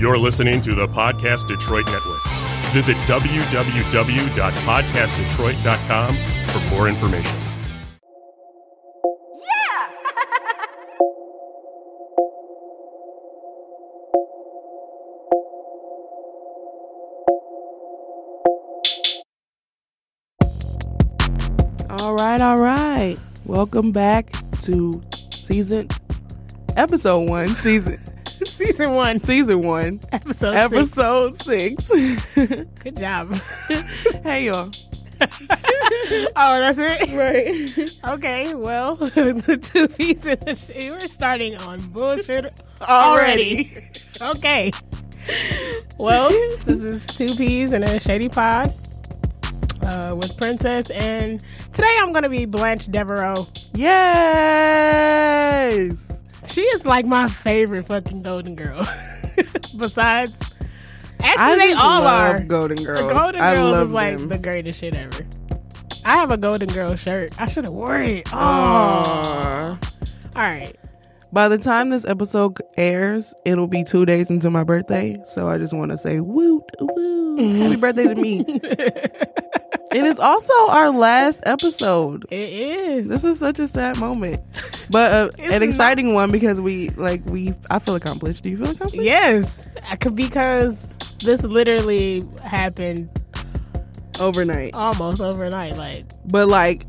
You're listening to the Podcast Detroit Network. Visit www.podcastdetroit.com for more information. All right, all right. Welcome back to season episode one, season Season one, season one, episode, episode six. six. Good job. hey y'all. oh, that's it? Right. Okay, well, the two peas in the sh- we're starting on bullshit already. okay. Well, this is two peas in a shady pod uh, with Princess, and today I'm going to be Blanche Devereaux. Yes. She is like my favorite fucking Golden Girl. Besides, actually, I they all are. Golden Girls. The Golden I Girls love is like them. the greatest shit ever. I have a Golden Girl shirt. I should have worn it. Oh. Aw. All right. By the time this episode airs, it'll be two days into my birthday. So I just want to say, woo, woo, happy birthday to me. it is also our last episode. It is. This is such a sad moment, but uh, an exciting one because we like we. I feel accomplished. Do you feel accomplished? yes. Because this literally happened Overnight, almost overnight. Like but like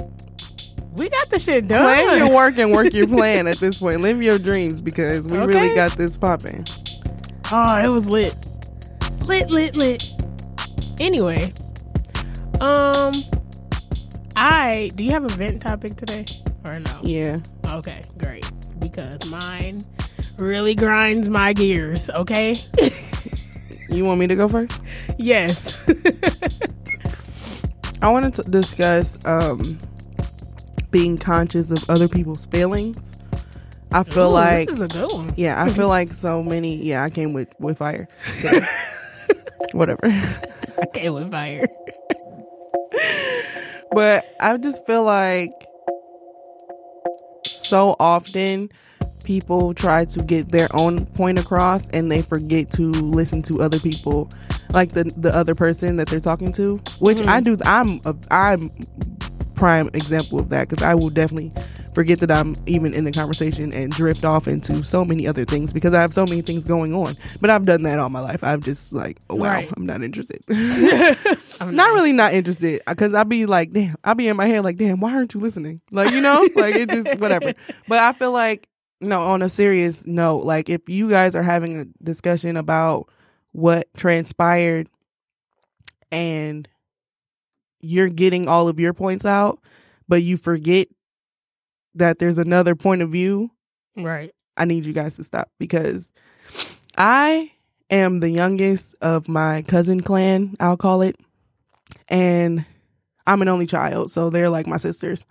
we got the shit done. plan your work and work your plan at this point. Live your dreams because we really got this popping. Oh, it was lit. Lit, lit, lit. Anyway, um, I do you have a vent topic today or no? Yeah. Okay, great. Because mine really grinds my gears. Okay. You want me to go first? yes. I wanted to discuss um being conscious of other people's feelings. I feel Ooh, like this is a good one. yeah, I feel like so many yeah, I came with with fire. So, whatever. came with fire. But I just feel like so often people try to get their own point across and they forget to listen to other people like the the other person that they're talking to which i mm-hmm. do i'm a i'm prime example of that because i will definitely forget that i'm even in the conversation and drift off into so many other things because i have so many things going on but i've done that all my life i'm just like oh, wow Right. i'm not interested I'm not really not interested because I'd be like, damn, I'd be in my head like, damn, why aren't you listening? Like, you know, like it just whatever. But I feel like, no, on a serious note, like if you guys are having a discussion about what transpired and you're getting all of your points out, but you forget that there's another point of view, Right. I need you guys to stop because I am the youngest of my cousin clan, I'll call it. And I'm an only child, so they're like my sisters.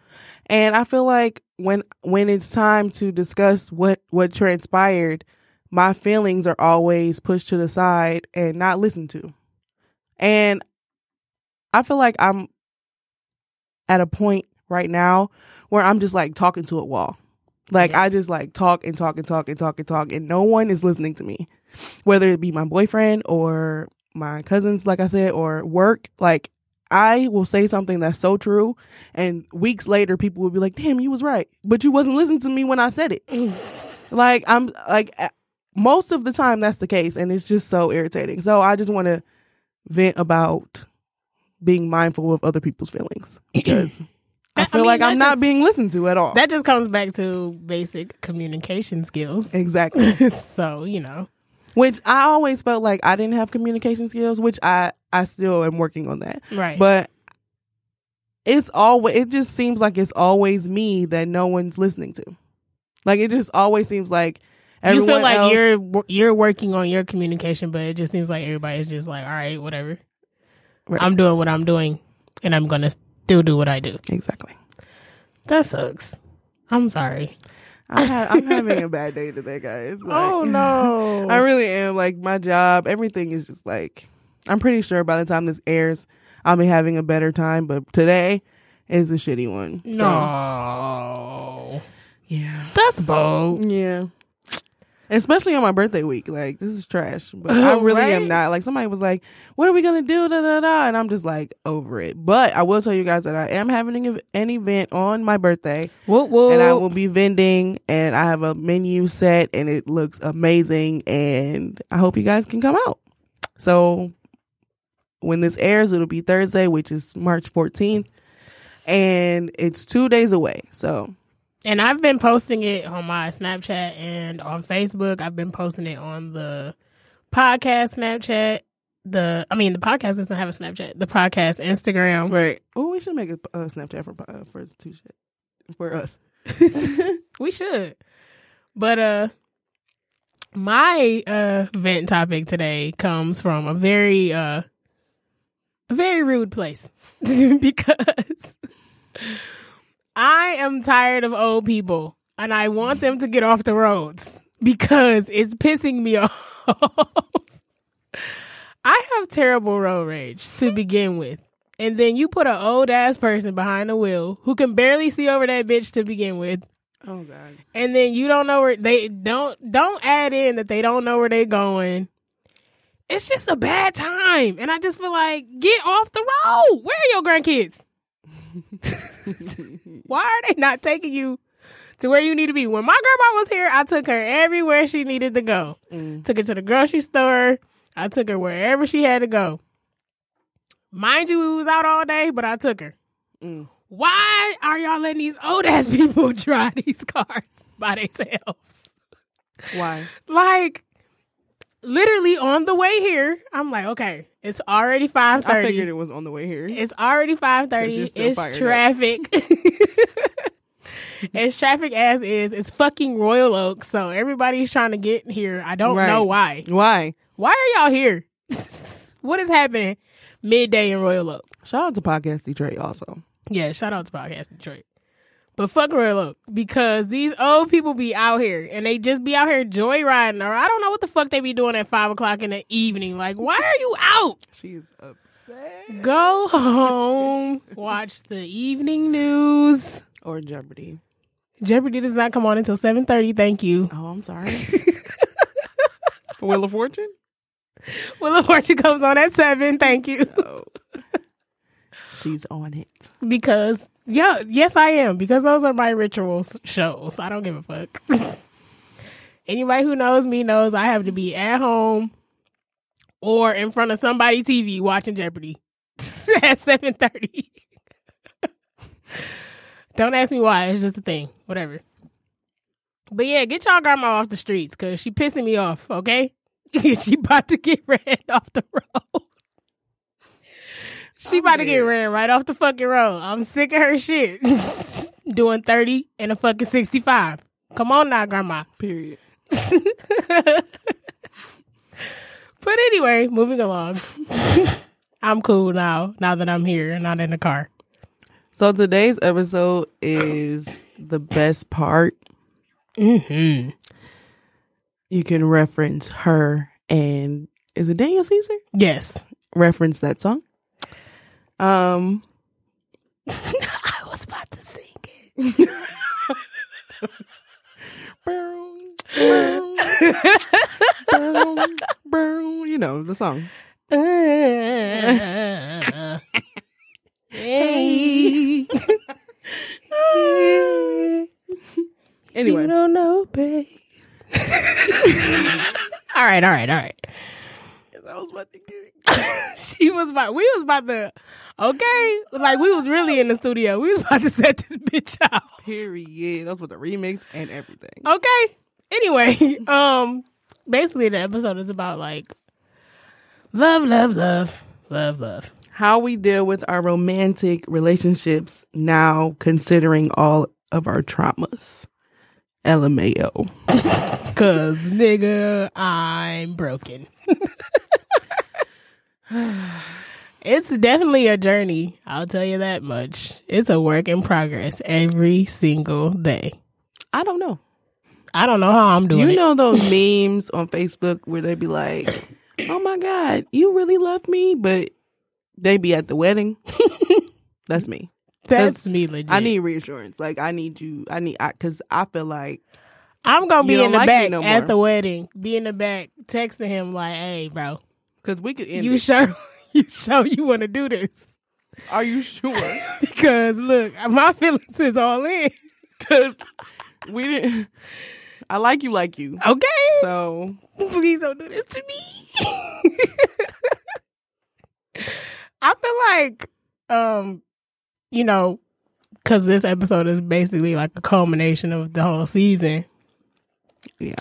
And I feel like when when it's time to discuss what what transpired, my feelings are always pushed to the side and not listened to. And I feel like I'm at a point right now where I'm just like talking to a wall. Like Yeah. I just like talk and talk and talk and talk and talk and no one is listening to me. Whether it be my boyfriend or my cousins, like I said, or work, like I will say something that's so true and weeks later people will be like, damn, you was right. But you wasn't listening to me when I said it. like I'm like most of the time that's the case and it's just so irritating. So I just want to vent about being mindful of other people's feelings because I That- I feel mean, like I'm not just- being listened to at all. That just comes back to basic communication skills. exactly. so, you know. which I always felt like I didn't have communication skills, which I I still am working on that. Right. But it's always it just seems like it's always me that no one's listening to. Like it just always seems like you everyone feel like else, you're you're working on your communication, but it just seems like everybody's just like, all right, whatever. Right. I'm doing what I'm doing, and I'm gonna still do what I do. exactly. That sucks. I'm sorry. I had, I'm having a bad day today, guys. Like, oh no. I really am. Like my job, everything is just like I'm pretty sure by the time this airs, I'll be having a better time. But today is a shitty one. So, no. yeah, That's bold. yeah. Especially on my birthday week. Like this is trash, but I really Right? am not. Like somebody was like, "What are we gonna do?" Da da da, and I'm just like over it. But I will tell you guys that I am having an an event on my birthday, Whoop, whoop. and I will be vending, and I have a menu set, and it looks amazing, and I hope you guys can come out. So when this airs, it'll be Thursday, which is March 14th, and it's two days away. So And I've been posting it on my Snapchat and on Facebook. I've been posting it on the podcast Snapchat. The I mean, the podcast doesn't have a Snapchat. The podcast Instagram. Right. Oh, we should make a uh, Snapchat for uh, for two shit for us. we should. But uh my uh vent topic today comes from a very uh a very rude place because I am tired of old people and I want them to get off the roads because it's pissing me off. I have terrible road rage to begin with. And then you put an old ass person behind the wheel who can barely see over that bitch to begin with Oh God. and then you don't know where they don't don't add in that they don't know where they're going. It's just a bad time, and I just feel like get off the road. Where are your grandkids? Why are they not taking you to where you need to be? When my grandma was here, I took her everywhere she needed to go. Mm. Took her to the grocery store. I took her wherever she had to go. Mind you, we was out all day, but I took her. Mm. Why are y'all letting these old ass people drive these cars by themselves? Why? Like, literally on the way here, I'm like, okay, it's already five thirty. I figured it was on the way here. It's already five thirty. It's traffic. it's traffic as is. It's fucking Royal Oak, so everybody's trying to get here. I don't Right. know why. Why? Why are y'all here? what is happening midday in Royal Oak? Shout out to Podcast Detroit also. Yeah, shout out to Podcast Detroit. But fuck Royal Oak because these old people be out here and they just be out here joyriding or I don't know what the fuck they be doing at five o'clock in the evening. Like, why are you out? She's upset. Go home, watch the evening news. Or Jeopardy. Jeopardy does not come on until seven thirty. Thank you. Oh, I'm sorry. Wheel of Fortune? Wheel of Fortune comes on at seven. Thank you. Oh. She's on it. Because yeah, yes, I am. Because those are my rituals shows. I don't give a fuck. Anybody who knows me knows I have to be at home or in front of somebody TV watching Jeopardy at seven thirty. don't ask me why. It's just a thing. Whatever. But yeah, get y'all grandma off the streets because she pissing me off. Okay, she about to get ran off the road. She I'm about to get dead. ran right off the fucking road. I'm sick of her shit. Doing 30 and a fucking 65. Come on now, grandma. Period. But anyway, moving along. I'm cool now, now that I'm here and not in the car. So today's episode is the best part. Mm-hmm. You can reference her and is it Daniel Caesar? Yes. Reference that song. Um I was about to sing it. boom, boom, boom, you know the song. hey. Anyway, You don't know, babe. all right, all right, all right. I was about to get it. she was about we was about to okay like we was really in the studio we was about to set this bitch out Period. That was with the remix and everything. okay anyway um basically the episode is about like love love love love love How we deal with our romantic relationships now, considering all of our traumas. LMAO. cause nigga i'm broken it's definitely a journey i'll tell you that much it's a work in progress every single day I don't know. i don't know how i'm doing You it. know those memes on Facebook where they be like, "Oh my god, you really love me," but they be at the wedding. That's me. that's me legit I need reassurance. Like I need you. I need because I, feel like I'm gonna be in the like back no at the wedding, be in the back texting him like, "Hey, bro, Because we could end you it. sure you sure you want to do this?" Are you sure? Because look, my feelings is all in. Because we didn't. I like you, like you. Okay, So please don't do this to me. I feel like, um, you know, because this episode is basically like a culmination of the whole season. yeah,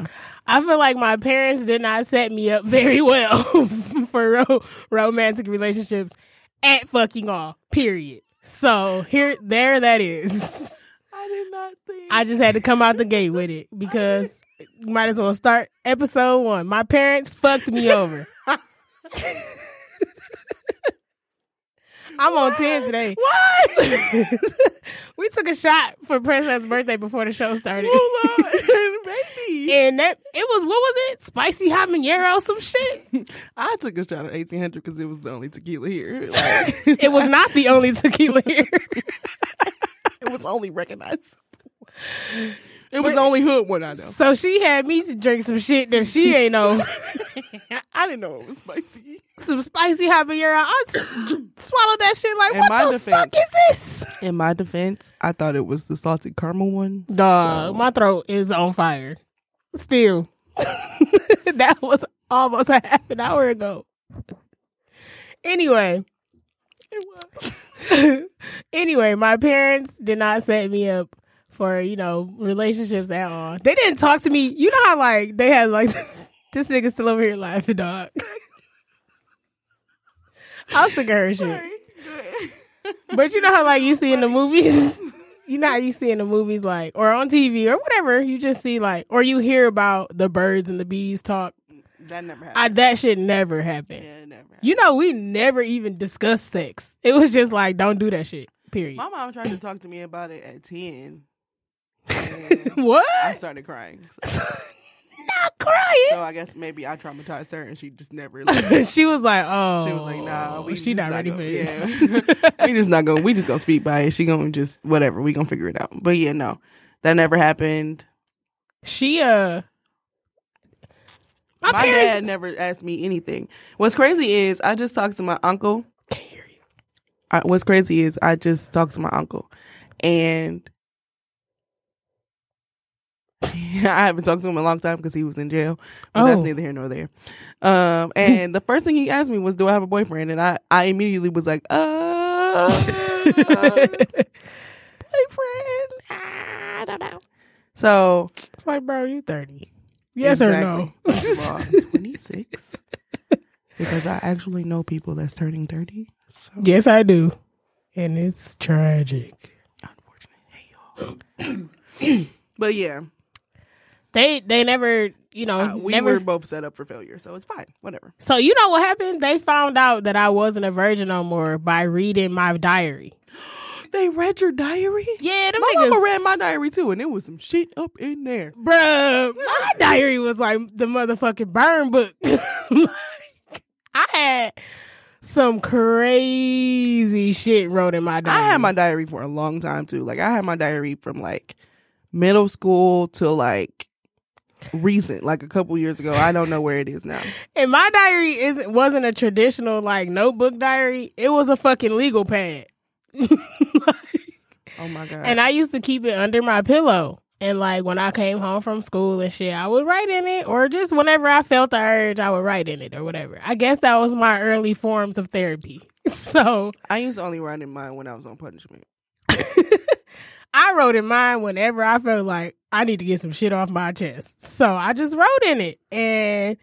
I feel like my parents did not set me up very well for ro- romantic relationships at fucking all. Period. So here, there, that is. I did not think. I just had to come out the gate with it because you might as well start episode one. My parents fucked me over. I'm on 10 today. what? we took a shot for Princess' birthday before the show started. Hold on, baby. and that it was what was it? Spicy habanero, some shit. I took a shot at eighteen hundred because it was the only tequila here. Like, It was not the only tequila here. it was only recognized. It was only hood one I know. so she had me to drink some shit that she ain't know. I didn't know it was spicy. some spicy habanero. I s- swallowed that shit like, In what my the defense- fuck is this? In my defense, I thought it was the salted caramel one. Dog, so- my throat is on fire. Still. that was almost a half an hour ago. Anyway, it was. anyway, my parents did not set me up for, you know, relationships at all. They didn't talk to me. You know how like they had like this nigga still over here laughing, dog. I was sick her shit. But you know how like you see in the movies, you know how you see in the movies like or on TV or whatever, you just see like or you hear about the birds and the bees talk. That never I, happened. that shit never happened. yeah, it never happened. You know, we never even discussed sex. It was just like, don't do that shit. Period. My mom tried to talk to me about it at 10. what? I started crying. So, Not crying. so I guess maybe I traumatized her and she just never she was like, oh, She was like, "Nah, we she not not ready gonna- for this. yeah. we just not gonna we just gonna speak by it. She gonna just whatever. We gonna figure it out. But yeah, no, that never happened. she uh, my, My, parents. dad never asked me anything. What's crazy is I just talked to my uncle. Can't hear you. I, what's crazy is I just talked to my uncle, and I haven't talked to him in a long time because he was in jail. But that's Oh. neither here nor there. Um, and the first thing he asked me was, "Do I have a boyfriend?" And I, I immediately was like, "Uh, boyfriend? I don't know." So it's like, bro, you thirty. Yes or no? Twenty six. Because I actually know people that's turning thirty. So yes, I do, and it's tragic. unfortunate. Hey y'all. but yeah, They they never, you know, uh, we never. were both set up for failure, so it's fine. Whatever. so you know what happened? They found out that I wasn't a virgin no more by reading my diary. They read your diary. Yeah, them My niggas. mama read my diary too, and there was some shit up in there. Bruh, my diary was like the motherfucking burn book. Like, I had some crazy shit wrote in my diary. I had my diary for a long time too. Like I had my diary from like middle school to like recent, like a couple years ago. I don't know where it is now. and my diary isn't wasn't a traditional like notebook diary. It was a fucking legal pad. Oh my god! And I used to keep it under my pillow. And like when I came home from school and shit, I would write in it, or just whenever I felt the urge, I would write in it or whatever. I guess that was my early forms of therapy. So I used to only write in mine when I was on punishment. I wrote in mine whenever I felt like I need to get some shit off my chest. So I just wrote in it. And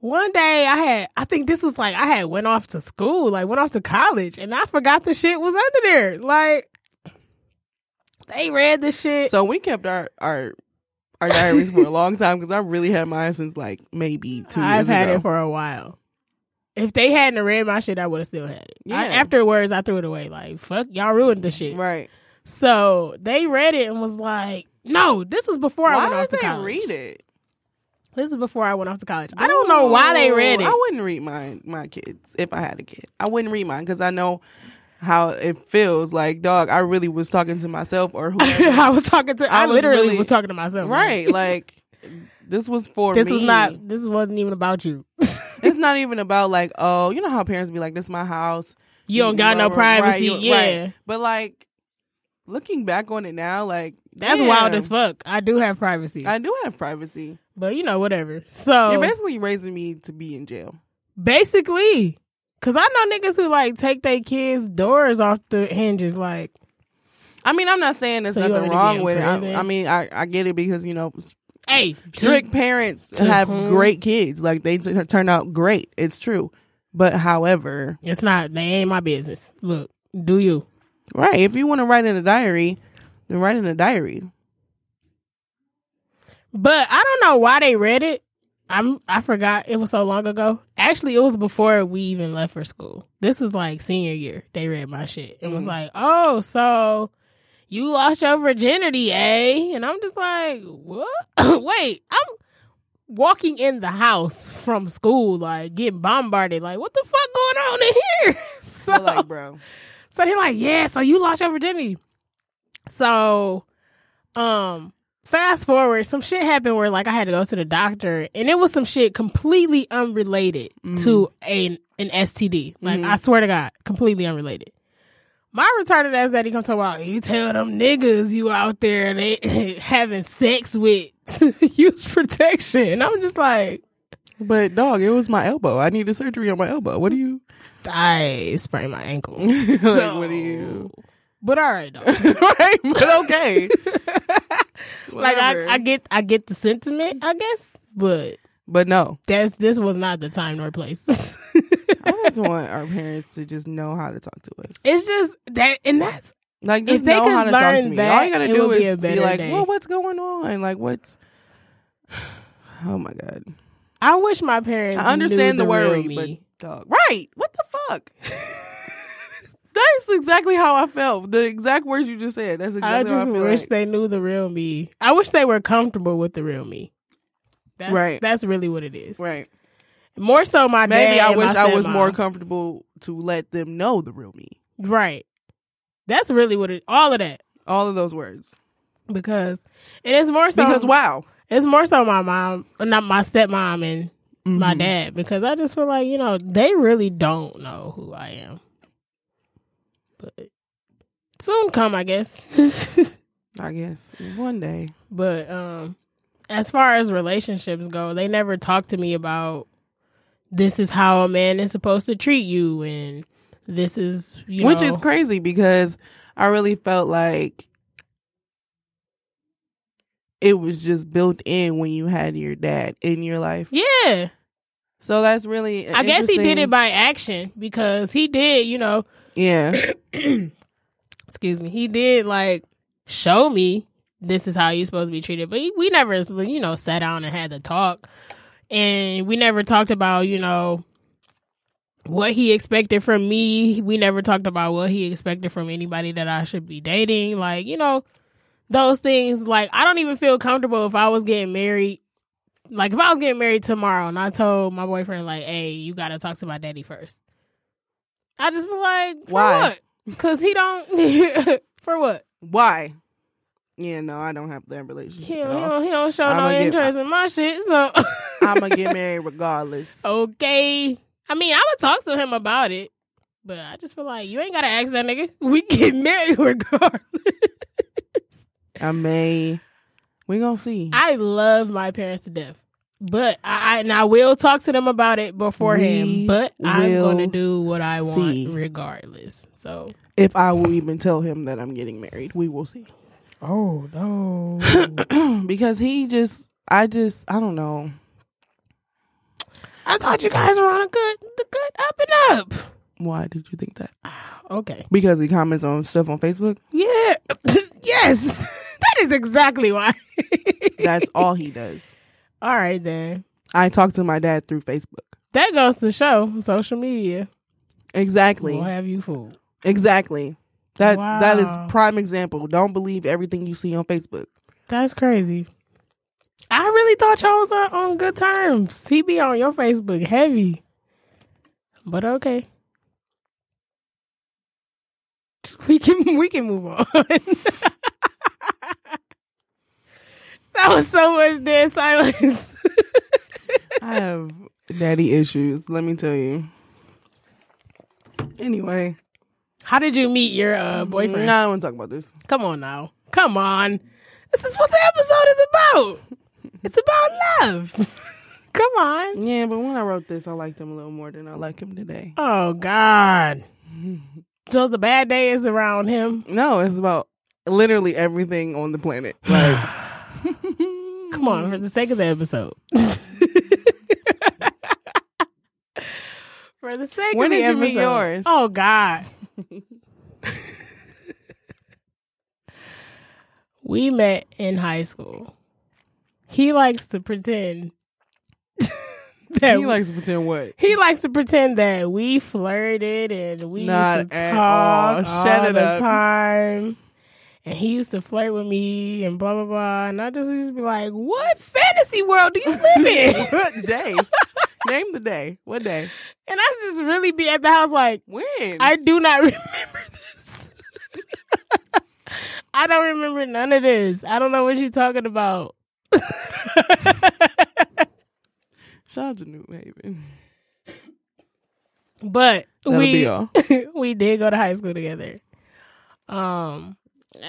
one day I had, I think this was like, I had went off to school, like went off to college, and I forgot the shit was under there. Like, they read the shit. So we kept our our our diaries for a long time because I really had mine since like maybe two I've had ago. it for a while. If they hadn't read my shit, I would have still had it. I, Yeah. afterwards, I threw it away. Like, fuck, y'all ruined the shit. right. So they read it and was like, no, this was before I went off to they college. read it? This is before I went off to college. I don't know why they read it. I wouldn't read my my kids if I had a kid. I wouldn't read mine because I know how it feels. Like, dog, I really was talking to myself or who I was talking to. I, I was literally really- was talking to myself. right. Like, this was for This me. was not. This wasn't even about you. It's not even about like, oh, you know how parents be like, this is my house. you don't got no privacy. you- yeah, right. But like, looking back on it now, like, that's damn, wild as fuck. I do have privacy, I do have privacy. but you know, whatever. So You're basically raising me to be in jail. basically, because I know niggas who like take their kids' doors off the hinges. Like, I mean, I'm not saying there's So nothing to wrong with it. I, I mean, I, I get it because you know hey, strict parents to have whom? great kids. Like they t- turn out great. It's true. But however, It's not. They ain't my business. Look, do you? Right, if you want to write in a diary, then write in a diary. But I don't know why they read it. I'm I forgot it was so long ago. Actually, it was before we even left for school. This was like senior year. They read my shit. It was Mhm. like, "Oh, so you lost your virginity, eh?" And I'm just like, "What? Wait, I'm walking in the house from school like getting bombarded like, "What the fuck going on in here?" So like, bro, so they're like, yeah, so you lost your virginity. So, um, fast forward, some shit happened where like I had to go to the doctor, and it was some shit completely unrelated to an an STD. Like Mhm. I swear to God, completely unrelated. My retarded ass daddy comes talk about you tell them niggas you out there they having sex with use protection. And I'm just like, but dog, it was my elbow. I needed surgery on my elbow. What do you? I sprained my ankle. like, So- what do you? But all right, though. right, but okay. like I, I get I get the sentiment, I guess, but but no, that's this was not the time nor place. I just want our parents to just know how to talk to us. it's just that, and that's Like, If just they know how to talk to me. that, All you gotta do would be is be like, day. well, what's going on? Like, what's? Oh my god. I wish my parents. I understand the, real worry, but dog, right? What the fuck? That's exactly how I felt. The exact words you just said. That's I exactly how I just feel. wish like. they knew the real me. I wish they were comfortable with the real me. That's, Right. That's really what it is. right. More so, my Maybe I and wish I was more comfortable to let them know the real me. right. That's really what it. All of that All of those words. because it is more so Because wow. It's more so my mom, not my stepmom and my Mhm. dad, because I just feel like you know they really don't know who I am. But soon come, I guess. I guess one day. but um, as far as relationships go, they never talk to me about this is how a man is supposed to treat you, and this is you Which know, is crazy because I really felt like it was just built in when you had your dad in your life. yeah. So that's really I guess he did it by action because he did, you know. Yeah. excuse me, he did like show me this is how you're supposed to be treated. But we never, you know, sat down and had the talk, and we never talked about, you know, what he expected from me. We never talked about what he expected from anybody that I should be dating. Like, you know, those things. Like, I don't even feel comfortable if I was getting married. Like, if I was getting married tomorrow and I told my boyfriend, like, hey, you got to talk to my daddy first. I just feel like, for Why? what? Because he don't. for what? Why? Yeah, no, I don't have that relationship. He don't, he don't, he don't show I'ma no get- interest in my shit. So I'm gonna get married regardless. okay. I mean, I would talk to him about it, but I just feel like you ain't gotta ask that nigga. We get married regardless. I may. We gonna see. I love my parents to death, but I, I and I will talk to them about it beforehand. We But I'm gonna do what I see. want regardless. So. if I will even tell him that I'm getting married, we will see. Oh no! because he just, I just, I don't know. I thought you guys were on a good, the good up and up. Why did you think that? Ah, okay. Because he comments on stuff on Facebook. Yeah. yes. That is exactly why. That's all he does. All right then. I talk to my dad through Facebook. That goes to show social media Exactly. will have you fooled. Exactly. That that is prime example. Don't believe everything you see on Facebook. That's crazy. I really thought y'all was on, on good terms. He be on your Facebook heavy. But okay. we can we can move on. that was so much dead silence. I have daddy issues. Let me tell you. Anyway, How did you meet your uh, boyfriend? no, I don't want to talk about this. Come on now. Come on. This is what the episode is about. It's about love. Come on. Yeah, but when I wrote this, I liked him a little more than I like him today. Oh God. So the bad day is around him. No, it's about literally everything on the planet. Like, Come on, for the sake of the episode. for the sake When of the did you meet episode. yours? Oh God. we met in high school. He likes to pretend that he likes to pretend what? he likes to pretend that we flirted and we Not used to talk all. all Shut it the up. time. And he used to flirt with me and blah blah blah. And I just used to be like, "What fantasy world do you live in?" what day? Name the day. What day? and I just really be at the house like, When? I do not remember this. I don't remember none of this. I don't know what you're talking about. Shout out to New Haven. But That'll we we did go to high school together. Um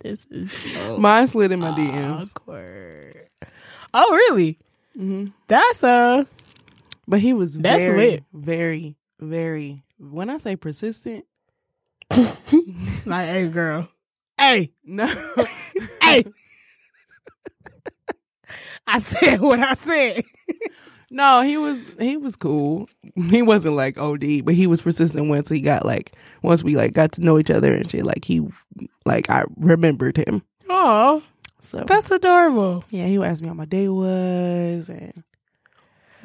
This is so Mine slid in my DMs. awkward. Oh really? hmm That's uh But he was That's very, lit. very, very. When I say persistent, like hey girl. Hey, no, hey. I said what I said. no, he was he was cool. He wasn't like OD, but he was persistent once he got like once we like got to know each other and shit. Like he, like I remembered him. Oh, So that's adorable. yeah, he would ask me how my day was and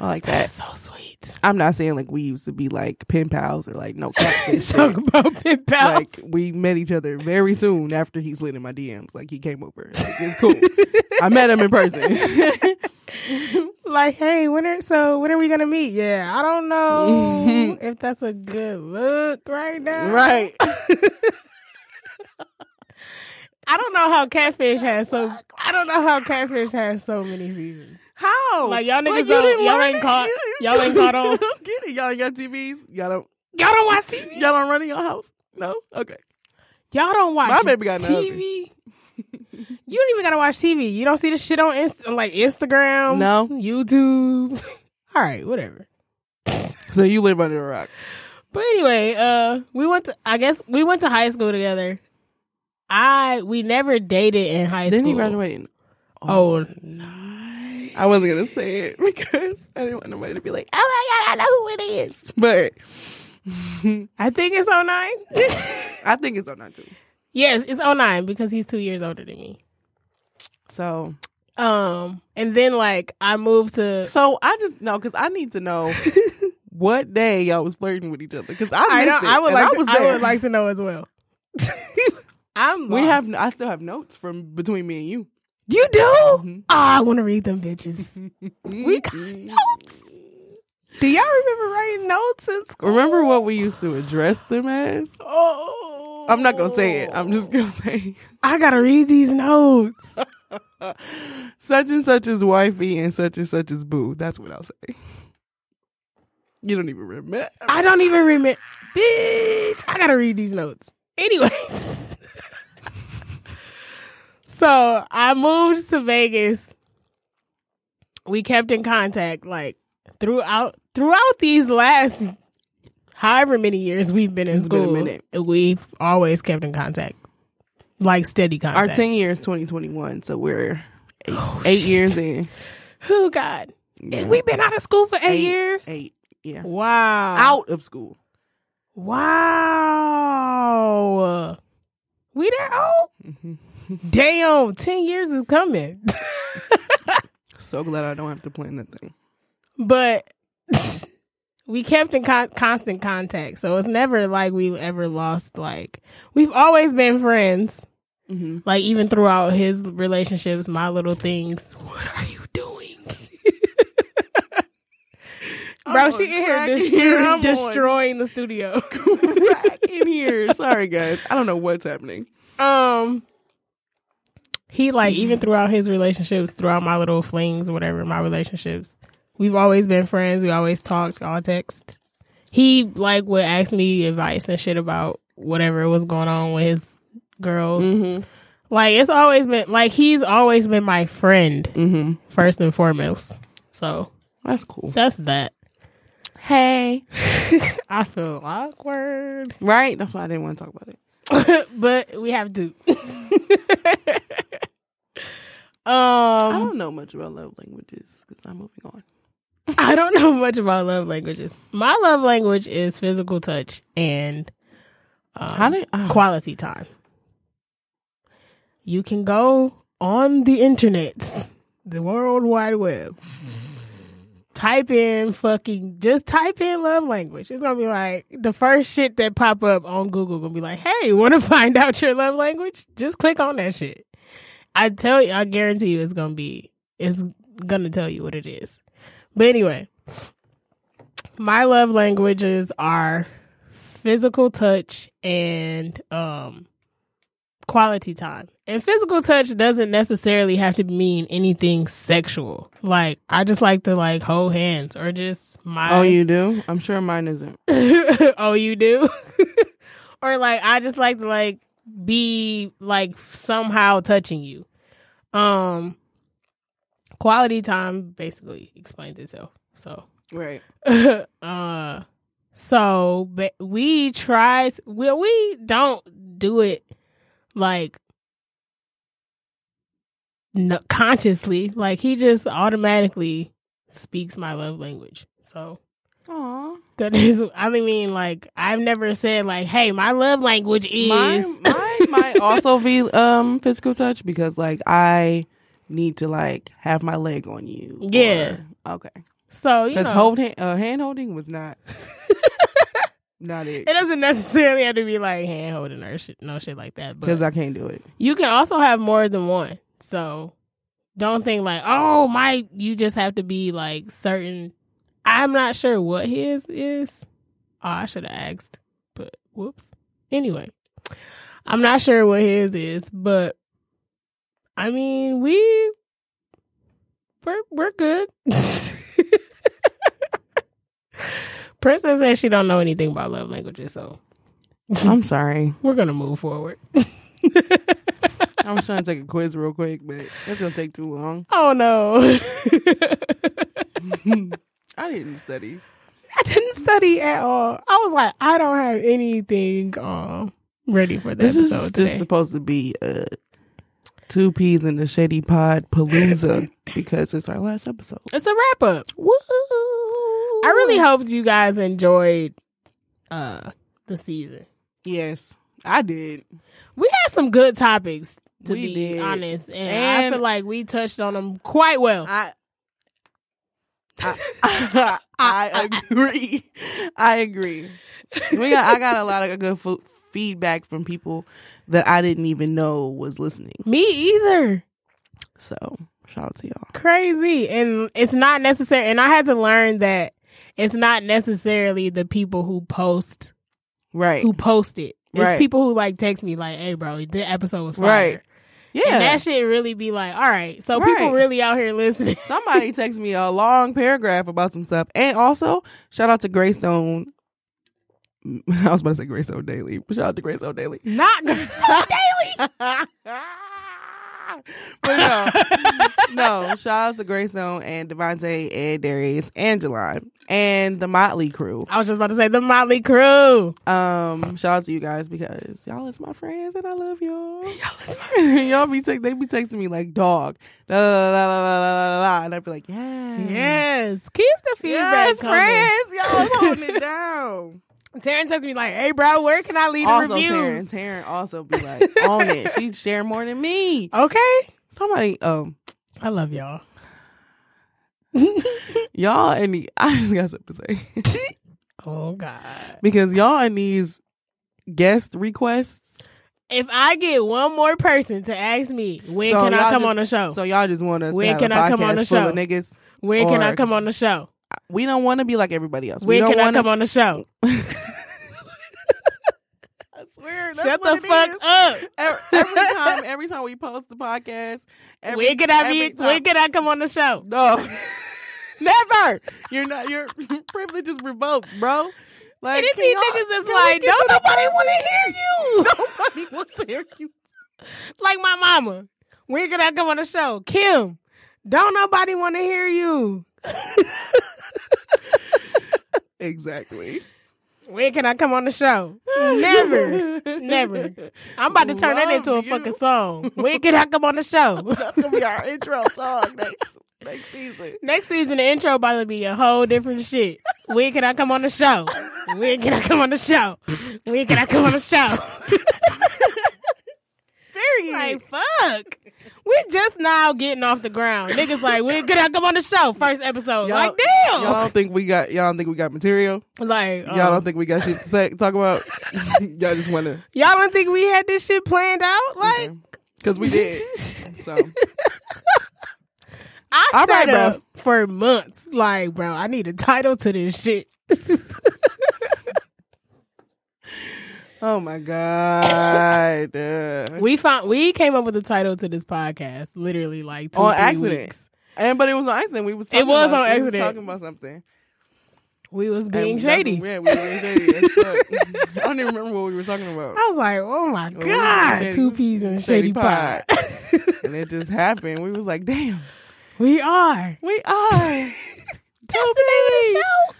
I like that. That's so sweet. I'm not saying like we used to be like pen pals or like no catfish. Talk about pen pals. like we met each other very soon after he slid in my DMs. Like he came over. Like, it's cool. I met him in person. like, hey, when are so when are we gonna meet? Yeah, I don't know if that's a good look right now. right. I don't know how catfish has so. I don't know how catfish has so many seasons. How? Like, y'all niggas don't- y'all ain't it? caught- y'all ain't caught on? Get it. Y'all ain't got TVs. Y'all don't. Y'all don't watch TV. Y'all don't run in your house. No. Okay. Y'all don't watch My baby got TV. you don't even gotta watch TV. You don't see the shit on Inst- like Instagram, No. YouTube. All right, whatever. So you live under a rock. But anyway, uh, we went to. I guess we went to high school together. I we never dated in high Didn't he school. graduate? in- Oh, I wasn't gonna say it because I didn't want nobody to be like, "Oh my god, I know who it is." But I think it's 09. I think it's on that too. yes, it's 09 because he's two years older than me. So, Um, and then like I moved to. so I just know because I need to know what day y'all was flirting with each other because I missed I it. I would like. I to, I would like to know as well. I'm. we have. I still have notes from between me and you. You do? Mhm. Oh, I want to read them bitches. we got notes. Do y'all remember writing notes in school? Remember what we used to address them as? Oh, I'm not gonna say it. I'm just gonna say I gotta read these notes. such and such is wifey and such and such is boo. That's what I'll say. You don't even remember. I don't even remember. Bitch, I gotta read these notes. Anyway. So I moved to Vegas. We kept in contact like throughout throughout these last however many years we've been in It's been a school. minute. We've always kept in contact. Like steady contact. Our ten years, 2021. So we're eight, Oh, eight years in. Who God? Yeah. We've been out of school for eight, years. Eight. Yeah. Wow. Out of school. Wow. We that old? Mm-hmm. Damn, 10 years is coming. So glad I don't have to plan that thing. but we kept in con- constant contact. So it's never like we ever lost, like, we've always been friends. Mm-hmm. Like, even throughout his relationships, my little things. What are you doing? Bro, she in here crack here. Destroying the studio. crack in here. Sorry, guys. I don't know what's happening. um he like even throughout his relationships, throughout my little flings, or whatever, my relationships, we've always been friends. We always talked, all text. He like would ask me advice and shit about whatever was going on with his girls. Mm-hmm. Like it's always been like he's always been my friend Mm-hmm. first and foremost. So That's cool. that's that. Hey. I feel awkward, Right? That's why I didn't want to talk about it. but we have to. I um, don't know much about love languages because I'm moving on. I don't know much about love languages. My love language is physical touch and um, How did oh, quality time. You can go on the internet, the World Wide Web, type in fucking, just type in love language. It's gonna be like the first shit that pop up on Google gonna be like, hey, want to find out your love language? Just click on that shit. I tell you, I guarantee you, it's gonna be, it's gonna tell you what it is. But anyway, my love languages are physical touch and um quality time. And physical touch doesn't necessarily have to mean anything sexual. Like I just like to like hold hands or just my oh, you do? I'm sure mine isn't. oh, you do? or like I just like to like be like somehow touching you. Um quality time basically explains itself. So Right. uh so but we try well we don't do it like no, consciously like he just automatically speaks my love language so Aw. that is i mean like i've never said like hey my love language is Mine, mine might also be um physical touch because like I need to like have my leg on you. Yeah. or- okay. so you know hold hand, uh, hand holding was not not it. it doesn't necessarily have to be like hand holding or shit no shit like that Because I can't do it. you can also have more than one. So don't think like, oh my you just have to be like certain I'm not sure what his is. Oh, I should have asked. But whoops. Anyway. I'm not sure what his is, but I mean we we're we're good. Princess says she don't know anything about love languages, so I'm sorry. we're gonna move forward. I was trying to take a quiz real quick, but it's gonna take too long. Oh no. I didn't study. I didn't study at all. I was like, I don't have anything um ready for this This is episode just supposed to be a two peas in the shady pod palooza because it's our last episode. it's a wrap up. Woo! I really hoped you guys enjoyed uh the season. Yes, I did. We had some good topics to We be did. honest, and, And- I feel like we touched on them quite well. I. I, I agree. I agree. We got. I got a lot of good fo- feedback from people that I didn't even know was listening. Me either. So shout out to y'all. Crazy, and it's not necessary. And I had to learn that it's not necessarily the people who post Right. who post it. It's Right. people who like text me like, "Hey, bro, the episode was fire." Right. And Yeah. that shit really be like, all right. So people really out here listening. Somebody text me a long paragraph about some stuff. And also, shout out to Greystone. I was about to say Greystone Daily. but Shout out to Greystone Daily. Not stop daily. but no, no, shout out to Greystone and Devontae and Darius Angelon and the Motley crew. I was just about to say the Motley crew. Um, shout out to you guys because y'all is my friends and I love y'all. Y'all is my y'all be te- they be texting me like dog, and I'd be like yeah, yes, keep the feedback, yes, coming. friends, y'all holding it down. Taryn texted me like, "Hey, bro, where can I leave also, the review?" Taryn, Taryn also be like, "On it." She'd share more than me. Okay, somebody. Um, I love y'all. y'all and the, I just got something to say Oh God. because y'all and these guest requests. If I get one more person to ask me when So can I come just- on the show, So y'all just want us When to have can I come on the show? niggas. when can I come on the show? we don't want to be like everybody else. When we can don't I wanna, come on the show? Swear, Shut the fuck is. up. Every, every time, every time we post the podcast, every, When can I be? time- When can I come on the show? No, never. You're not. Your privilege is revoked, bro. Like And be niggas is like, don't nobody want to hear you. Nobody wants to hear you. like my mama. When can I come on the show? Kim, don't nobody want to hear you. Exactly. When can I come on the show? Never. Never. I'm about to turn that into a you. fucking song. When can I come on the show? That's gonna be our intro song next next season. Next season, the intro about to be a whole different shit. When can I come on the show? When can I come on the show? When can I come on the show? Period. Like, fuck. We just now getting off the ground. Niggas like, can I come on the show? First episode. Y'all- like, damn. Y'all don't think we got y'all don't think we got material? Like, Y'all um, don't think we got shit to say talk about? y'all just wanna y'all don't think we had this shit planned out? Like, because we did. So I All set right, bro. up for months. Like, bro, I need a title to this shit. Oh my god. We found we came up with the title to this podcast literally like two On accident. weeks. and but it was on accident. We was talking was about, on we accident. talking about something. We was being shady. Yeah, we were being shady. I don't even remember what we were talking about. I was like, oh my god, shady- two peas in a shady, pot. and it just happened. We was like, damn, we are. we are. That's the name of the show.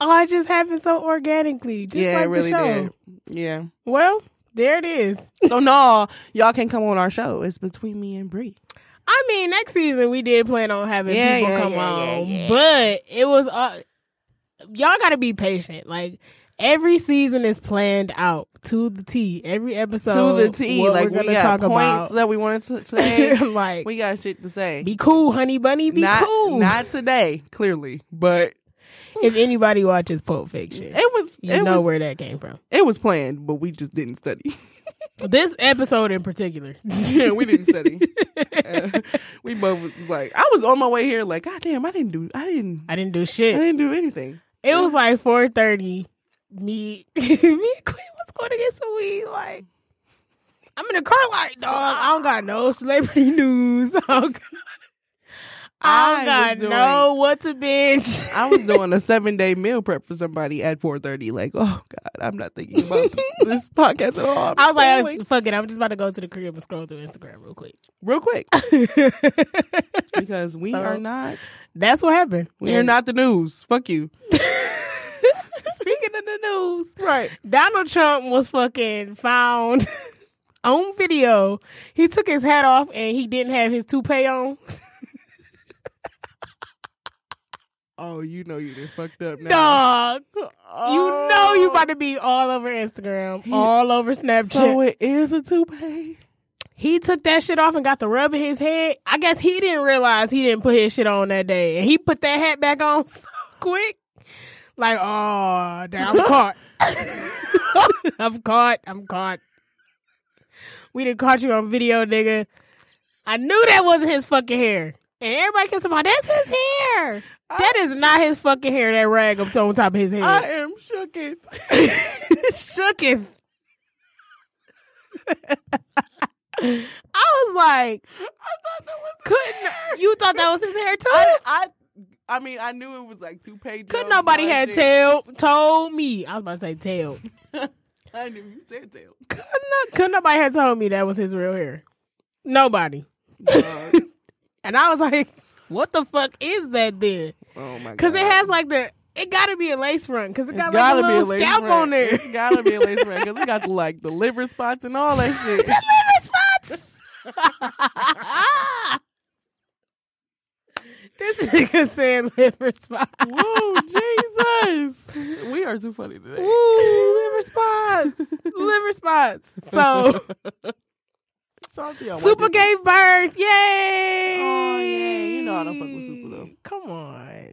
Oh, it just happened so organically, just yeah, like it really the show. did. Yeah. Well, there it is. So no, y'all can come on our show. It's between me and Bre. I mean, next season we did plan on having Yeah, people yeah, come yeah, on, but it was uh, y'all got to be patient. Like every season is planned out to the T. Every episode to the T. Like we're we got talk points about. that we wanted to say. like, we got shit to say. be cool, honey bunny. Be not, cool. not today, clearly, but if anybody watches Pulp Fiction, it was you it know was where that came from. it was planned, but we just didn't study. This episode in particular. yeah, we didn't study. Uh, we both was like, I was on my way here, like, God damn, I didn't do, I didn't, I didn't do shit, I didn't do anything. It was like four thirty. Me, me and Queen was going to get some weed. Like, I'm in a car like, dog. I don't got no celebrity news. I don't got, I got was no what to binge. I was doing a seven day meal prep for somebody at four thirty. Like, oh God, I'm not thinking about this podcast at all. I'm I was like, scrolling fuck it. I'm just about to go to the crib and scroll through Instagram real quick. real quick because we So- are not, That's what happened. we are not the news. Fuck you. Speaking of the news, Right. Donald Trump was fucking found on video. He took his hat off and he didn't have his toupee on. Oh, you know you done fucked up now. Dog, Oh. you know you oh. about to be all over Instagram, all over Snapchat. So it is a toupee. he took that shit off and got the rub in his head. I guess he didn't realize he didn't put his shit on that day, and he put that hat back on so quick. Like, oh, damn, I'm caught. I'm caught. I'm caught. We done caught you on video, nigga. I knew that wasn't his fucking hair. Everybody talking about, that's his hair. That is not his fucking hair, that rag up on top of his head. I am shooken. shooketh. I was like, I thought that was couldn't you thought that was his hair too? I, I I mean I knew it was like two pages. Could nobody had tell told me? I was about to say tell. I knew you said tail. Could not, could nobody had told me that was his real hair? Nobody. And I was like, what the fuck is that then? oh my god. Because it has like the it gotta be a lace front because it It's got gotta like a be a little scalp front. on there. It's gotta be a lace front because it got like the liver spots and all that shit. liver spots. this nigga said liver spots. Whoa, Jesus! We are too funny today. Ooh, liver spots. liver spots. So Salty, I want Supa to- gave birth. Yay! Oh, yeah. You know I don't fuck with Supa, though. Come on.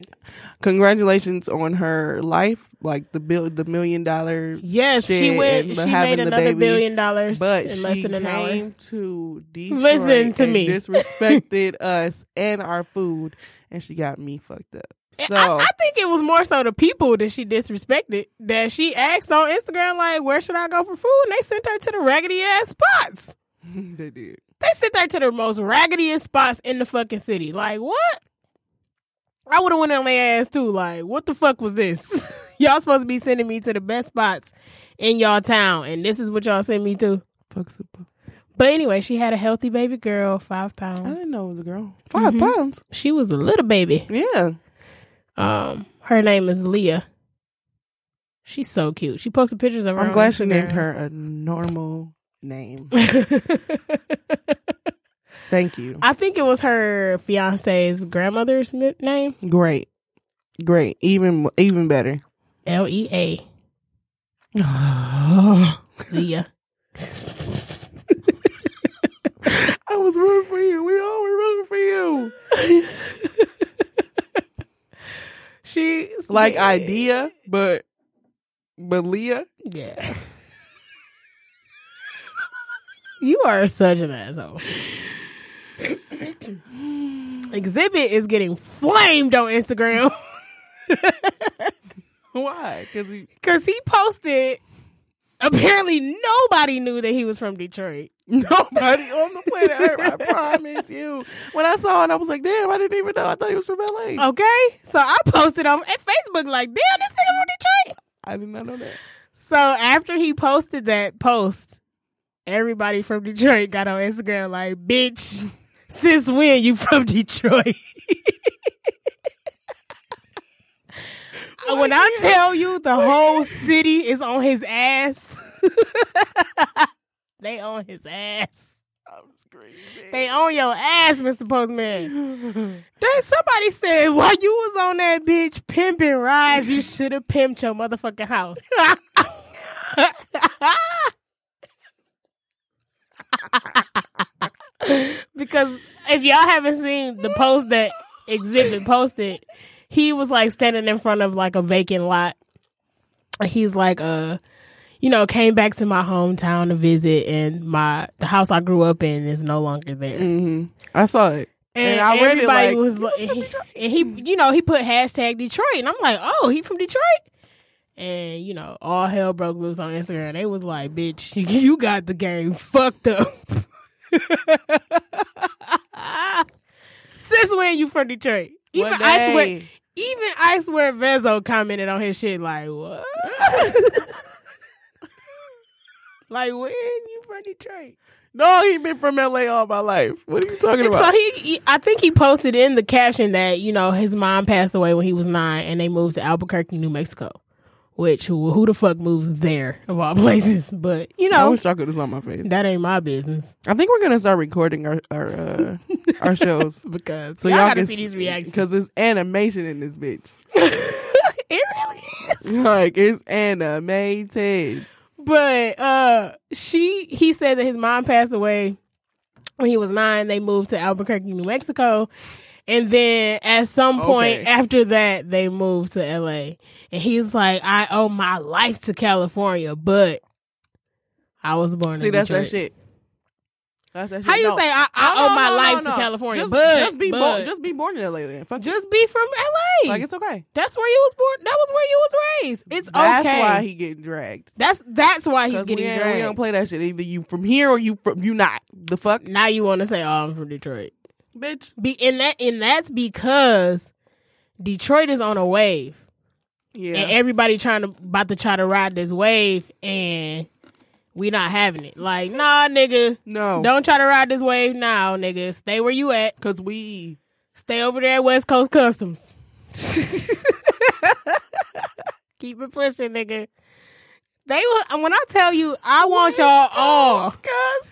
Congratulations on her life, like the bill, the million dollar. Yes, she went. and She having made the another baby. billion dollars But in less she than an hour. came to Detroit Listen to and me. disrespected us and our food, and she got me fucked up. So I, I think it was more so the people that she disrespected that she asked on Instagram, like, where should I go for food? And they sent her to the raggedy ass spots. they did. They sent her to the most raggediest spots in the fucking city. Like, what? I would have went on their ass too. Like, what the fuck was this? y'all supposed to be sending me to the best spots in y'all town, and this is what y'all sent me to. Fuck super. But anyway, she had a healthy baby girl, five pounds. I didn't know it was a girl. 5 Mhm. pounds. She was a little baby. Yeah. Um, her name is Leah. She's so cute. She posted pictures of her. I'm glad she named her a normal name. Thank you. I think it was her fiance's grandmother's name. Great. Great. Even even better. L E A. Leah. I was rooting for you. We all were rooting for you. She Like idea, but but Leah. Yeah. You are such an asshole. Xzibit is getting flamed on Instagram Why? Because he because he posted. Apparently, nobody knew that he was from Detroit. nobody on the planet Earth. I promise you. When I saw it, I was like, damn, I didn't even know. I thought he was from LA. Okay, so I posted on Facebook like, "Damn, this nigga from Detroit." I did not know that. So after he posted that post, everybody from Detroit got on Instagram like, "Bitch, since when you from Detroit?" when I tell you the whole city is on his ass, they on his ass. I'm screaming. They on your ass, Mr. Postman. Then somebody said, while you was on that bitch pimping rides, you should have pimped your motherfucking house. because if y'all haven't seen the post that Xzibit posted, he was like standing in front of like a vacant lot. He's like, uh, you know, came back to my hometown to visit, and my the house I grew up in is no longer there. hmm I saw it. And, And I read it like, was "He like, was and he, and he, you know, he put hashtag Detroit, and I'm like, oh, he from Detroit. And you know, all hell broke loose on Instagram. They was like, bitch, you got the game fucked up. Since when you from Detroit? Even I swear, even I swear, Vezzo commented on his shit like, what? like when you from Detroit? No, he been from LA all my life. What are you talking about? so he, he, I think he posted in the caption that you know his mom passed away when he was nine, and they moved to Albuquerque, New Mexico. Which who, who the fuck moves there of all places? But you know, I wish chocolate is on my face. that ain't my business I think we're gonna start recording our our uh, our shows because so y'all, y'all, gotta can see these reactions. because it's animation in this bitch. it really is. like it's animated. But uh, she he said that his mom passed away when he was nine. They moved to Albuquerque, New Mexico. And then at some point Okay. after that, they moved to LA. And he's like, I owe my life to California, but I was born See, in that's Detroit. that shit. That's that shit. How you No. say I, I No, owe no, my life to. California? Just, but just be but, born. Just be born in LA. Then. Fuck just be from LA. like it's okay. that's where you was born. That was where you was raised. It's That's okay. That's why he getting dragged. that's that's why he's Because we, getting dragged. we don't play that shit. Either you from here or you from you not. The fuck, now you want to say, "Oh, I'm from Detroit." Bitch. Be and that and that's because Detroit is on a wave, Yeah. and everybody trying to about to try to ride this wave, and we not having it. Like, nah, nigga, no. don't try to ride this wave now, nigga. Stay where you at. Because we. Stay over there at West Coast Customs. Keep it pushing, nigga. They will, when I tell you, I want y'all all.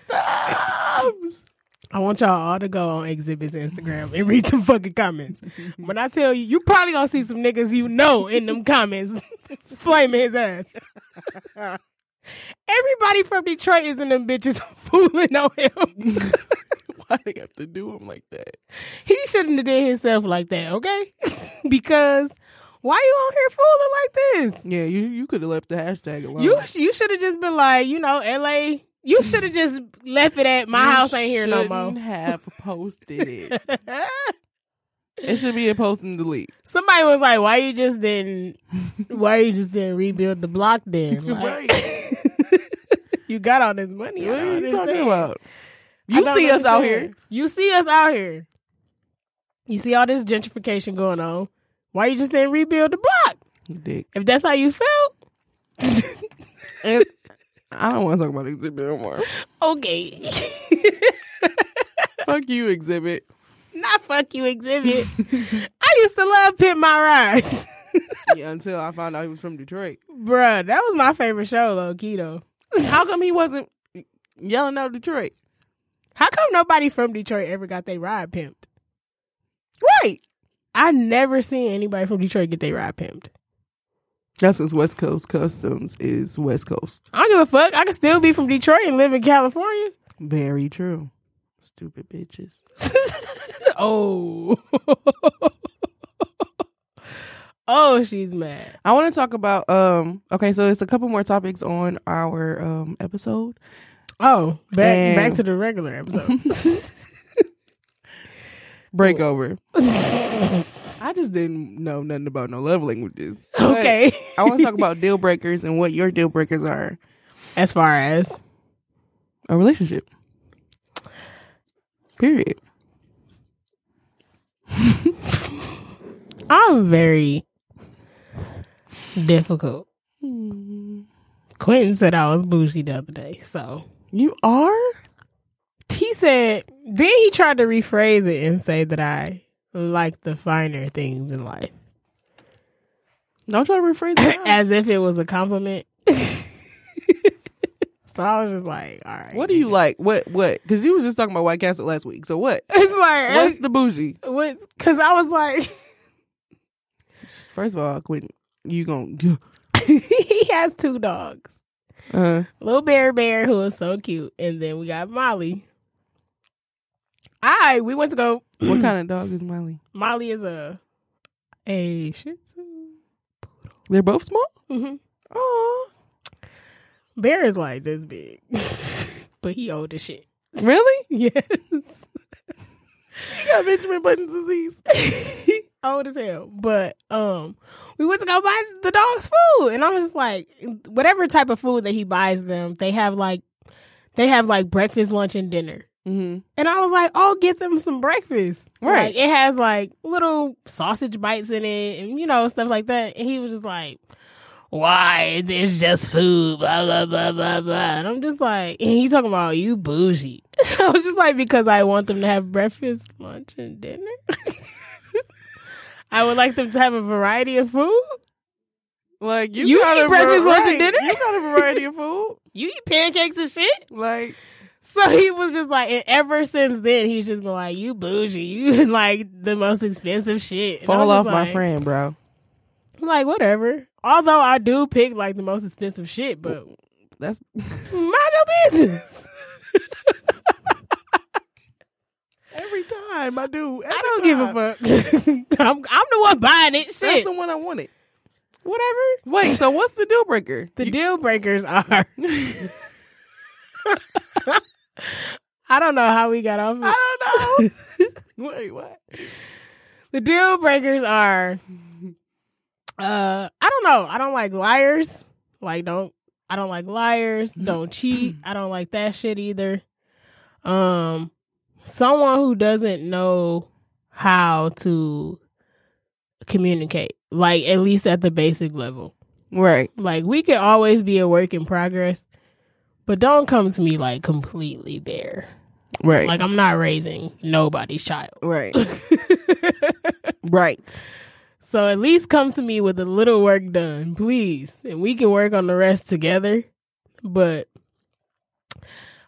Customs. I want y'all all to go on Xzibit's Instagram and read some fucking comments. When I tell you, you probably gonna see some niggas you know in them comments flaming his ass. Everybody from Detroit is in them bitches fooling on him. Why they have to do him like that? He shouldn't have did himself like that, okay? because why you on here fooling like this? Yeah, you you could have left the hashtag alone. You you should have just been like, you know, LA. You should have just left it at my You house ain't here no shouldn't more. Have posted it. It should be a post and delete. Somebody was like, "Why you just didn't? Why you just didn't rebuild the block then? Like, you got all this money. What are you talking about? You see us out here. You see us out here. You see all this gentrification going on. Why you just didn't rebuild the block? You dick. If that's how you felt, I don't want to talk about Xzibit no more. okay. Fuck you, Xzibit. Not fuck you, Xzibit. I used to love Pimp My Ride. Yeah, until I found out he was from Detroit. Bruh, that was my favorite show, though. How come he wasn't yelling out Detroit? How come nobody from Detroit ever got their ride pimped? Right. I never seen anybody from Detroit get their ride pimped. That's because West Coast Customs is West Coast. I don't give a fuck. I can still be from Detroit and live in California. Very true. Stupid bitches. oh. oh, she's mad. I want to talk about um okay, so it's a couple more topics on our um episode. Oh, back And- back to the regular episode. Breakover. I just didn't know nothing about no love languages. But okay. I want to talk about deal breakers and what your deal breakers are. As far as A relationship. Period. I'm very difficult. Quentin said I was bougie the other day, so You are? he said. Then he tried to rephrase it and say that I like the finer things in life, Don't try to rephrase that. as if it was a compliment. so I was just like, "All right, what do you like? What what? Because you was just talking about White Castle last week. So what? It's like What's the bougie? what? Because I was like, First of all, Quentin, you gon' he has two dogs. uh Little Bear Bear, who is so cute, and then we got Molly. I we went to go. what kind of dog is Molly? Molly is a a Shih Tzu. They're both small. hmm Oh, Bear is like this big, but he old as shit. really? Yes, You got Benjamin Button's disease. old as hell. But um, we went to go buy the dogs food, and I'm just like, whatever type of food that he buys them, they have like, they have like breakfast, lunch, and dinner. Mm-hmm. And I was like, oh, get them some breakfast. Right. Like, it has like little sausage bites in it and, you know, stuff like that. And he was just like, why? There's just food, blah, blah, blah, blah, blah. And I'm just like, and he talking about you bougie. I was just like, because I want them to have breakfast, lunch, and dinner. I would like them to have a variety of food. Like you, You got eat a breakfast, lunch, and dinner? You got a variety of food. You eat pancakes and shit. Like So he was just like, and ever since then, he's just been like, you bougie, you like the most expensive shit. And fall off just my friend, bro. I'm like, whatever. Although I do pick like the most expensive shit, but That's mind your business. every time I do. I don't give a fuck. I'm, I'm the one buying it. That's Shit. the one I wanted. Whatever. Wait, so what's the deal breaker? The You- deal breakers are. I don't know how we got off. I don't know. Wait, what? The deal breakers are. Uh, I don't know. I don't like liars. Like, don't. I don't like liars. Don't cheat. I don't like that shit either. Um, someone who doesn't know how to communicate, like at least at the basic level. Right. Like we can always be a work in progress, but don't come to me like completely bare. Right. Like I'm not raising nobody's child. right. right. So at least come to me with a little work done, please. And we can work on the rest together. But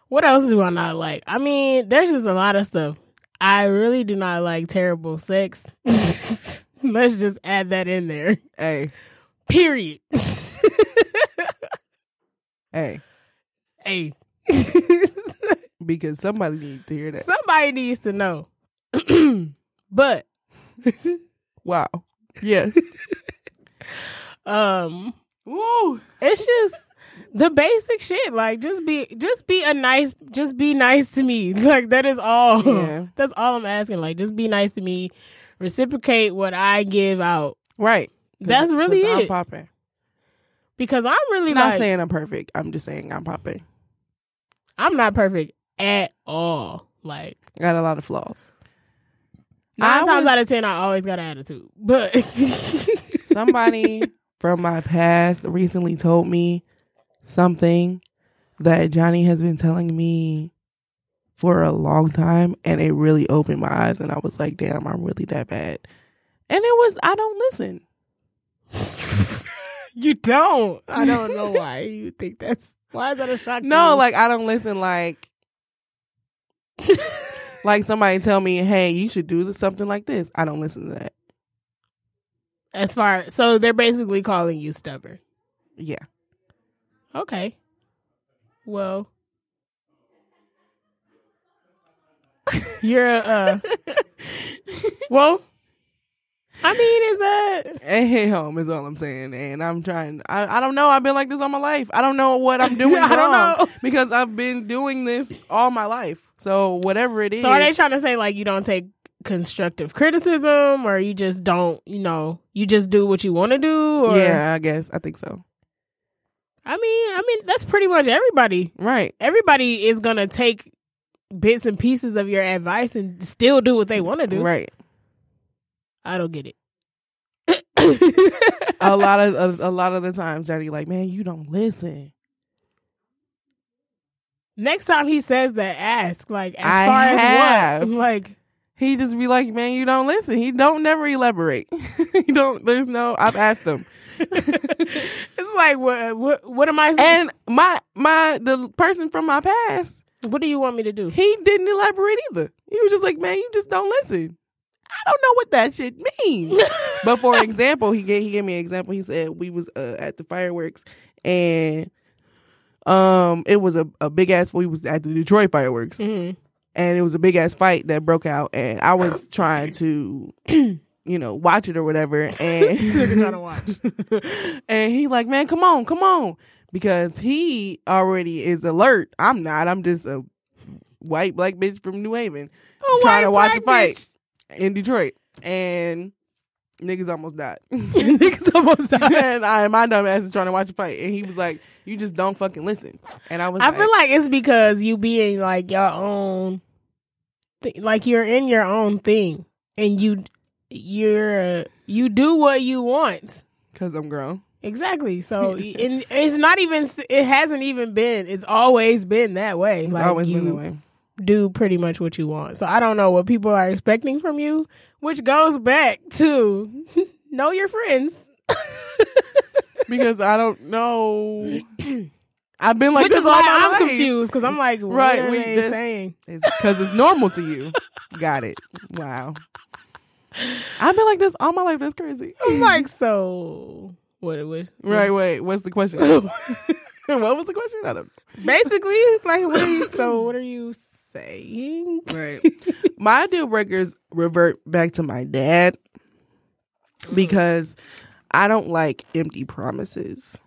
what else do I not like? I mean, there's just a lot of stuff. I really do not like terrible sex. Let's just add that in there. Hey. Period. Hey. Because somebody needs to hear that. Somebody needs to know. but Wow. Yes. um Woo. it's just the basic shit like just be just be a nice just be nice to me like that is all Yeah. that's all i'm asking like just be nice to me reciprocate what I give out. Right. That's really 'cause I'm it. popping. Because I'm really I'm not like, saying I'm perfect. I'm just saying I'm popping. I'm not perfect at all. Like I got a lot of flaws. nine I times was- out of ten, I always got an attitude. But Somebody from my past recently told me something that Johnny has been telling me for a long time, and it really opened my eyes. And I was like, "Damn, I'm really that bad." And it was I don't listen. you don't. I don't know why you think that's. Why is that a shock? No, like I don't listen. Like, like somebody tell me, "Hey, you should do something like this." I don't listen to that. as far so they're basically calling you stubborn. Yeah, Okay. Well, you're uh. well, I mean, is that and hit home is all I'm saying. And I'm trying. I I don't know. I've been like this all my life. I don't know what I'm doing I don't wrong know. because I've been doing this all my life. So whatever it is, so? Are they trying to say like you don't take constructive criticism, or you just don't, you know, you just do what you want to do? Or, yeah, I guess I think so. I mean, I mean that's pretty much everybody. Right. Everybody is gonna take bits and pieces of your advice and still do what they want to do. Right. I don't get it. a lot of a, a lot of the times, Johnny, like, man, you don't listen. Next time he says that, ask like as I far have. as what? Like He just be like, man, you don't listen. He don't never elaborate. he don't. There's no. I've asked him, it's like what what what am I saying? and my my the person from my past, what do you want me to do? he didn't elaborate either. He was just like, man, you just don't listen. I don't know what that shit means. but for example, he gave he gave me an example. He said we was uh, at the fireworks and um it was a, a big ass we was at the Detroit fireworks Mhm. and it was a big ass fight that broke out and I was trying to you know watch it or whatever and trying to watch. and he like man come on come on because he already is alert I'm not I'm just a white black bitch from New Haven Oh, trying to watch a fight bitch. In Detroit and niggas almost died Niggas almost died. and I my dumb ass is trying to watch a fight and he was like you just don't fucking listen and I was I like, feel like it's because you being like your own, th- like you're in your own thing, and you you're you do what you want. cause I'm grown Exactly. So and it's not even. It hasn't even been. It's always been that way. it's Like always you been that way do pretty much what you want. So I don't know what people are expecting from you, which goes back to know your friends. because I don't know. I've been like which this is all why my I'm life. confused because I'm like, what Right, are we- they this- saying? because it's normal to you. Got it. Wow. I've been like this all my life. That's crazy. I'm like, so what it was? Right. Wait. What's the question? what was the question? I don't. Basically, like, what are you? So what are you saying? Right. my deal breakers revert back to my dad mm. because I don't like empty promises.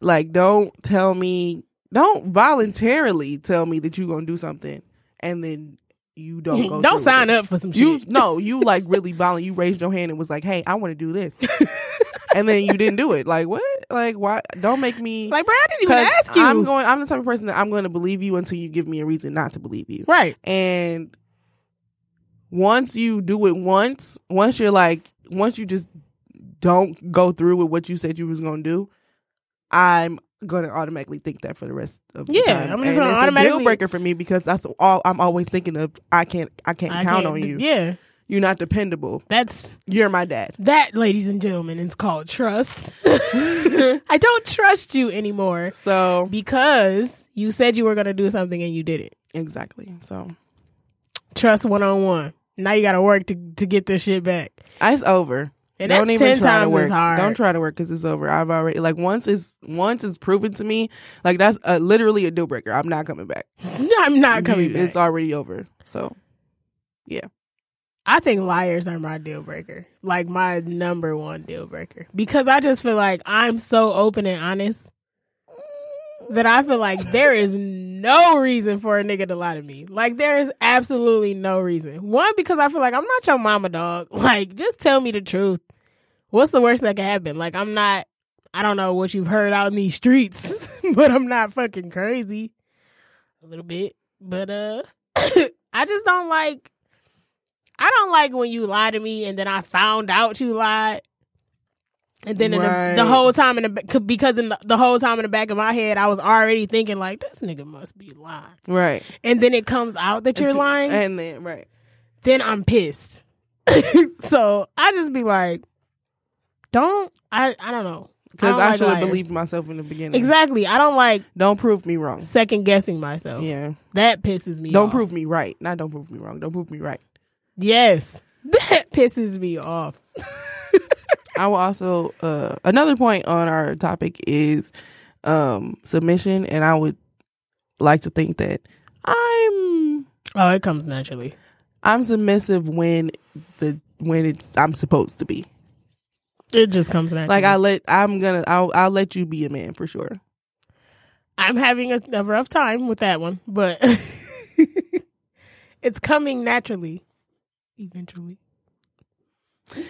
Like, don't tell me, don't voluntarily tell me that you're gonna do something and then you don't go. Don't sign up for some You shit. no, you like really violent. You raised your hand and was like, "Hey, I want to do this," and then you didn't do it. Like what? Like why? Don't make me. Like, bro, I didn't even ask you. I'm going. I'm the type of person that I'm going to believe you until you give me a reason not to believe you. right. And once you do it once, once you're like, once you just don't go through with what you said you was going to do, I'm going to automatically think that for the rest of the Yeah, time. I'm just and gonna it's a automatically- deal breaker for me because that's all I'm always thinking of. I can't, I can't I count can't- on you. Yeah, You're not dependable. that's You're my dad. that, ladies and gentlemen. Is called trust. I don't trust you anymore So because you said you were going to do something and you did it. exactly. So Trust one on one. Now you got to work to to get this shit back. it's over. And Don't that's even 10 try to times work. hard. Don't try to work because it's over. I've already like once it's once it's proven to me like that's uh, literally a deal breaker. I'm not coming back. I'm not coming You- back. It's already over. So I think liars are my deal breaker. Like my number one deal breaker. Because I just feel like I'm so open and honest. that I feel like there is no reason for a nigga to lie to me. Like there is absolutely no reason. One because I feel like I'm not your mama dog. Like just tell me the truth. What's the worst that can happen? Like I'm not I don't know what you've heard out in these streets, but I'm not fucking crazy. A little bit. But uh I just don't like I don't like when you lie to me and then I found out you lied. And then in the, the whole time in the because in the, the whole time in the back of my head I was already thinking like this nigga must be lying. Right. And then it comes out that you're lying, And then right. then I'm pissed. so I just be like, don't I I don't know. Because don't I, like should have believed myself in the beginning. Exactly. I don't like Don't prove me wrong. second guessing myself. Yeah. That pisses me Don't off. prove me right. Not don't prove me wrong. Don't prove me right. Yes. That pisses me off. I will also uh another point on our topic is um submission and I would like to think that I'm Oh, it comes naturally. I'm submissive when the when it's I'm supposed to be. It just comes naturally. Like I let I'm gonna I'll I'll let you be a man for sure. I'm having a, a rough time with that one, but it's coming naturally. Eventually. he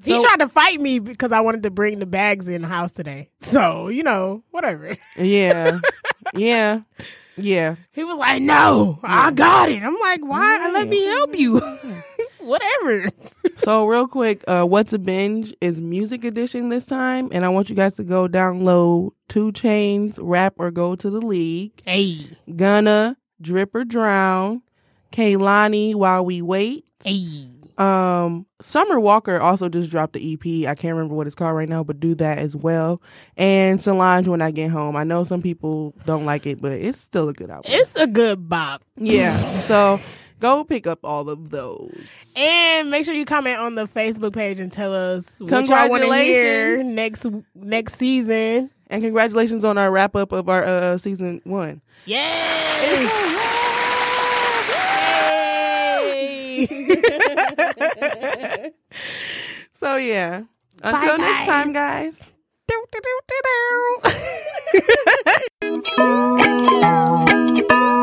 So- tried to fight me because I wanted to bring the bags in the house today. So, you know, whatever. Yeah. yeah. Yeah. He was like, No, I got it. I'm like, Why? Let me help you. whatever. So real quick, uh what's a binge is music edition this time, and I want you guys to go download 2 Chainz, Rap or Go to the League, Hey. Gunna, Drip or Drown, Kehlani While We Wait. Hey. Um, Summer Walker also just dropped the EP. I can't remember what it's called right now, but do that as well. And Solange when I get home. I know some people don't like it, but it's still a good album. It's a good bop. yeah. so go pick up all of those. And make sure you comment on the Facebook page and tell us what y'all want to hear next next season. And congratulations on our wrap up of our uh, season one. Yay! Yay! So yeah. Until Bye, next guys. time, guys. Do, do, do, do, do.